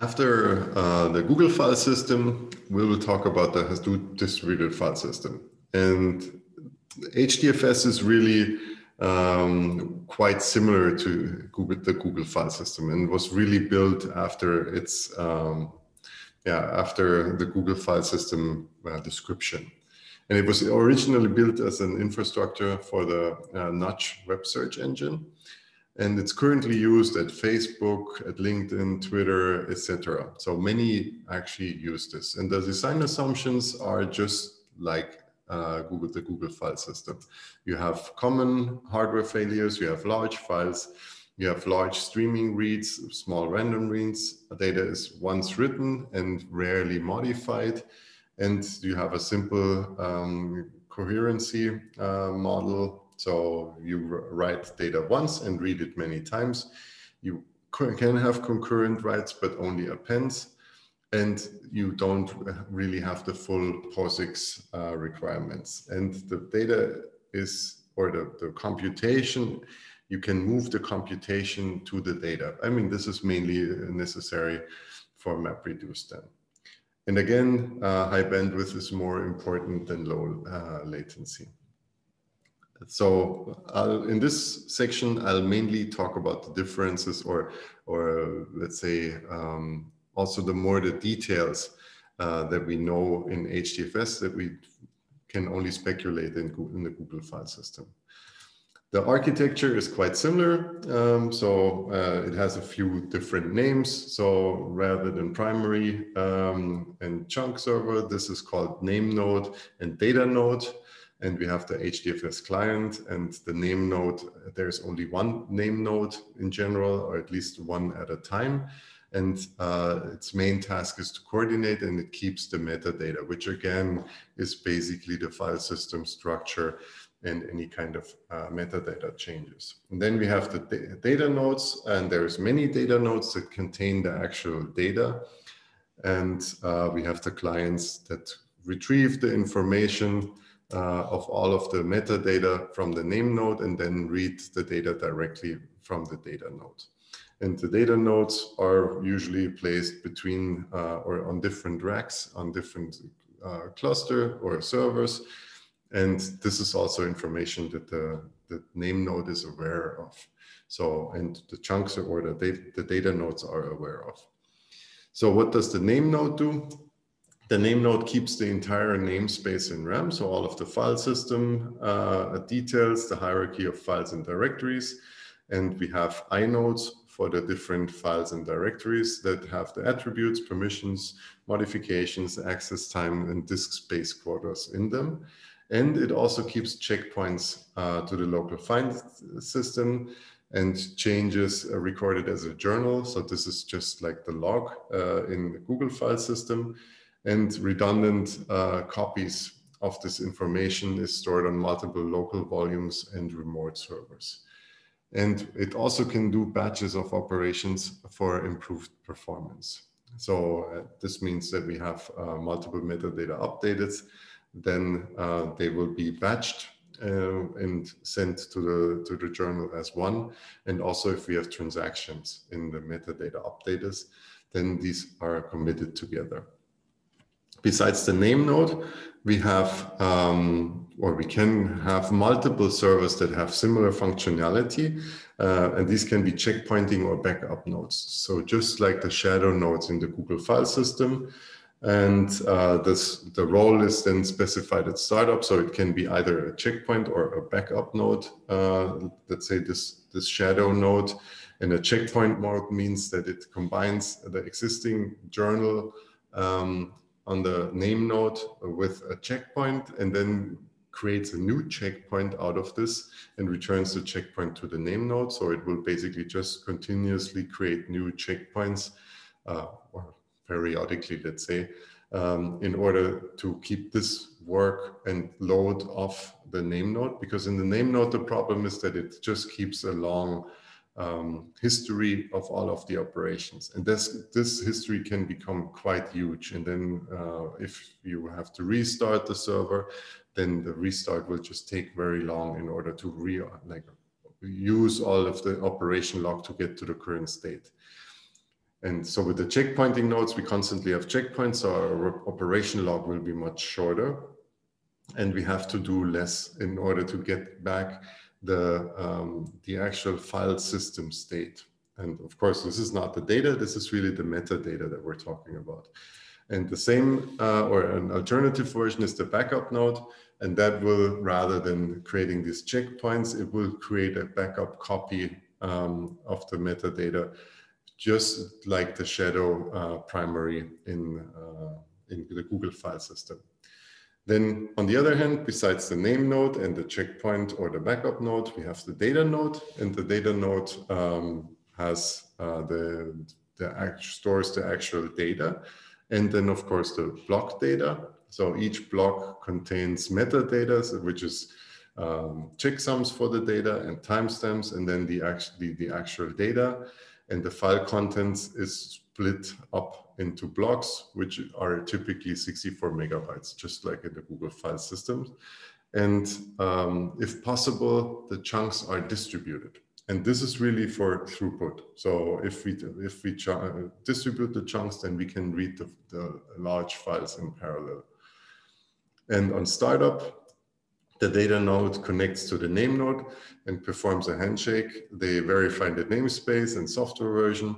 After uh, the Google file system, we will talk about the Hadoop distributed file system. And HDFS is really um, quite similar to Google, the Google file system and was really built after its um, yeah after the Google file system uh, description. And it was originally built as an infrastructure for the uh, Nutch web search engine. And it's currently used at Facebook, at LinkedIn, Twitter, etc. So many actually use this. And the design assumptions are just like uh, Google, the Google file system. You have common hardware failures, you have large files, you have large streaming reads, small random reads. Data is once written and rarely modified. And you have a simple um, coherency uh, model. So you write data once and read it many times. You can have concurrent writes, but only appends and you don't really have the full POSIX uh, requirements. And the data is, or the, the computation, you can move the computation to the data. I mean, this is mainly necessary for MapReduce then. And again, uh, high bandwidth is more important than low uh, latency. So I'll, in this section, I'll mainly talk about the differences or, or let's say, um, also the more the details uh, that we know in HDFS that we can only speculate in, in the Google file system. The architecture is quite similar. Um, so uh, it has a few different names. So rather than primary um, and chunk server, this is called name node and data node. And we have the HDFS client and the name node. There's only one name node in general, or at least one at a time and uh, its main task is to coordinate and it keeps the metadata, which again is basically the file system structure and any kind of uh, metadata changes. And then we have the data nodes and there's many data nodes that contain the actual data. And uh, we have the clients that retrieve the information uh, of all of the metadata from the name node and then read the data directly from the data node. And the data nodes are usually placed between uh, or on different racks on different uh, cluster or servers. And this is also information that the, the name node is aware of. So, and the chunks or the data, the data nodes are aware of. So what does the name node do? The name node keeps the entire namespace in RAM, so all of the file system uh, details, the hierarchy of files and directories, and we have inodes for the different files and directories that have the attributes, permissions, modifications, access time, and disk space quotas in them. And it also keeps checkpoints uh, to the local file system and changes are recorded as a journal. So this is just like the log uh, in the Google file system and redundant uh, copies of this information is stored on multiple local volumes and remote servers. And it also can do batches of operations for improved performance. So uh, this means that we have uh, multiple metadata updated, then uh, they will be batched uh, and sent to the, to the journal as one. And also if we have transactions in the metadata updaters, then these are committed together. Besides the name node, we have, um, or we can have multiple servers that have similar functionality, uh, and these can be checkpointing or backup nodes. So just like the shadow nodes in the Google file system, and uh, this, the role is then specified at startup, so it can be either a checkpoint or a backup node. Uh, let's say this, this shadow node, and a checkpoint mode means that it combines the existing journal um, on the name node with a checkpoint and then creates a new checkpoint out of this and returns the checkpoint to the name node. So it will basically just continuously create new checkpoints uh, or periodically, let's say, um, in order to keep this work and load off the name node. Because in the name node, the problem is that it just keeps a long um, history of all of the operations. And this, this history can become quite huge. And then uh, if you have to restart the server, then the restart will just take very long in order to re like use all of the operation log to get to the current state. And so with the checkpointing nodes, we constantly have checkpoints, so our operation log will be much shorter. And we have to do less in order to get back the, um, the actual file system state. And of course, this is not the data, this is really the metadata that we're talking about. And the same uh, or an alternative version is the backup node. And that will, rather than creating these checkpoints, it will create a backup copy um, of the metadata, just like the shadow uh, primary in, uh, in the Google file system. Then on the other hand, besides the name node and the checkpoint or the backup node, we have the data node and the data node um, has uh, the, the act stores the actual data. And then of course the block data. So each block contains metadata, which is um, checksums for the data and timestamps, and then the, actually, the actual data. And the file contents is split up into blocks, which are typically 64 megabytes, just like in the Google file systems. And um, if possible, the chunks are distributed. And this is really for throughput. So if we if we distribute the chunks, then we can read the, the large files in parallel. And on startup, the data node connects to the name node and performs a handshake. They verify the namespace and software version.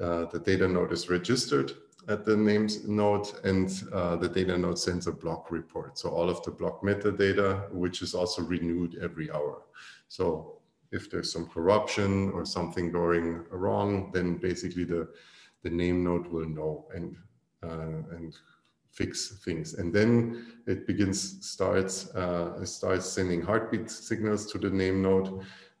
Uh, the data node is registered at the names node and uh, the data node sends a block report. So all of the block metadata, which is also renewed every hour. So if there's some corruption or something going wrong, then basically the, the name node will know and, uh, and fix things. And then it begins, starts, uh, starts sending heartbeat signals to the name node,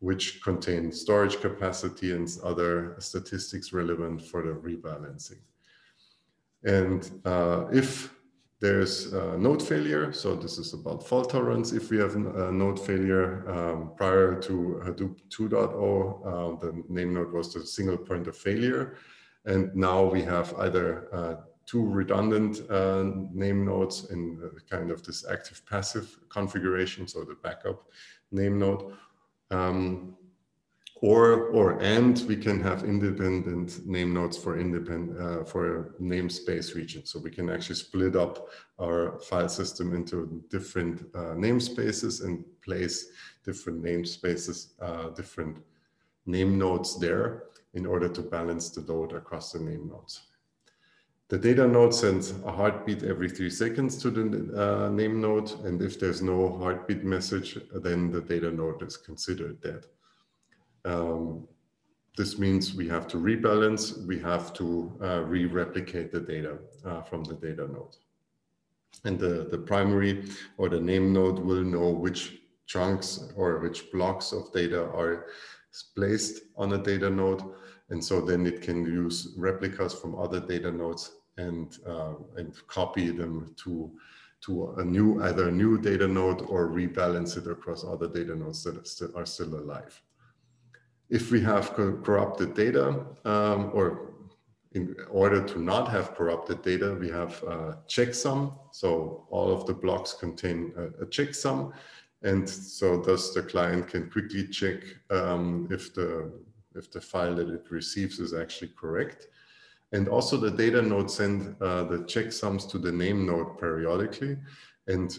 which contain storage capacity and other statistics relevant for the rebalancing. And uh, if there's node failure, so this is about fault tolerance. If we have a node failure um, prior to Hadoop 2.0, uh, the name node was the single point of failure. And now we have either uh, two redundant uh, name nodes in kind of this active passive configuration, so the backup name node. Um, or or and we can have independent name nodes for independent uh, for namespace regions. So we can actually split up our file system into different uh, namespaces and place different namespaces, uh, different name nodes there in order to balance the load across the name nodes. The data node sends a heartbeat every three seconds to the uh, name node. And if there's no heartbeat message, then the data node is considered dead. Um, this means we have to rebalance, we have to uh, re-replicate the data uh, from the data node. And the, the primary or the name node will know which chunks or which blocks of data are placed on a data node. And so then it can use replicas from other data nodes and, uh, and copy them to, to a new, either a new data node or rebalance it across other data nodes that are still, are still alive if we have corrupted data um, or in order to not have corrupted data, we have a checksum. So all of the blocks contain a, a checksum. And so thus the client can quickly check um, if, the, if the file that it receives is actually correct. And also the data node send uh, the checksums to the name node periodically. And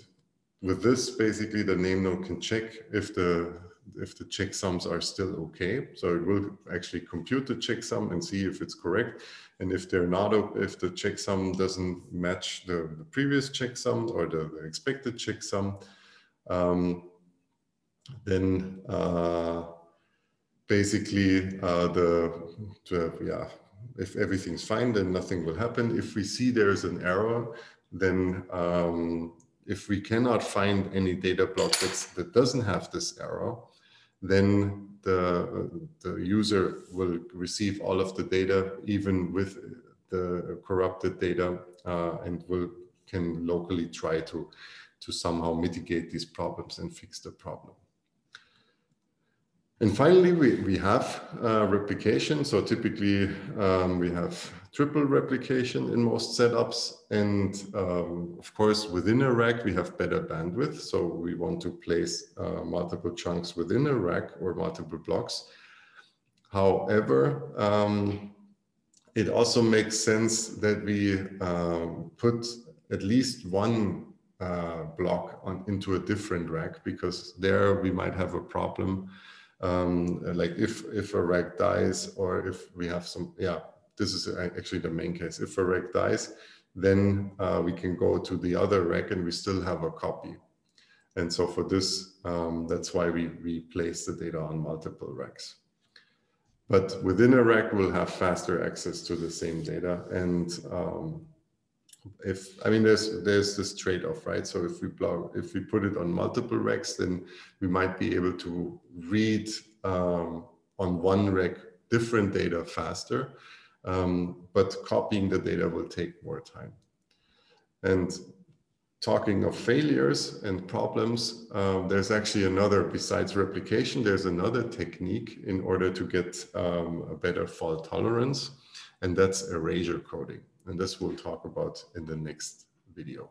with this, basically the name node can check if the if the checksums are still okay. So it will actually compute the checksum and see if it's correct. And if they're not, if the checksum doesn't match the, the previous checksum or the, the expected checksum, um, then uh, basically uh, the, the, yeah, if everything's fine, then nothing will happen. If we see there's an error, then um, if we cannot find any data block that's, that doesn't have this error, then the, the user will receive all of the data, even with the corrupted data, uh, and will can locally try to, to somehow mitigate these problems and fix the problem. And finally, we, we have uh, replication. So typically um, we have triple replication in most setups. And um, of course, within a rack, we have better bandwidth. So we want to place uh, multiple chunks within a rack or multiple blocks. However, um, it also makes sense that we um, put at least one uh, block on into a different rack because there we might have a problem. Um, like if if a rack dies or if we have some yeah this is actually the main case. If a rack dies then uh, we can go to the other rack and we still have a copy. And so for this um, that's why we we place the data on multiple racks but within a rack we'll have faster access to the same data and um, if I mean there's there's this trade-off, right? So if we plug if we put it on multiple racks, then we might be able to read um, on one rack different data faster, um, but copying the data will take more time. And talking of failures and problems, um, there's actually another, besides replication, there's another technique in order to get um, a better fault tolerance, and that's erasure coding. And this we'll talk about in the next video.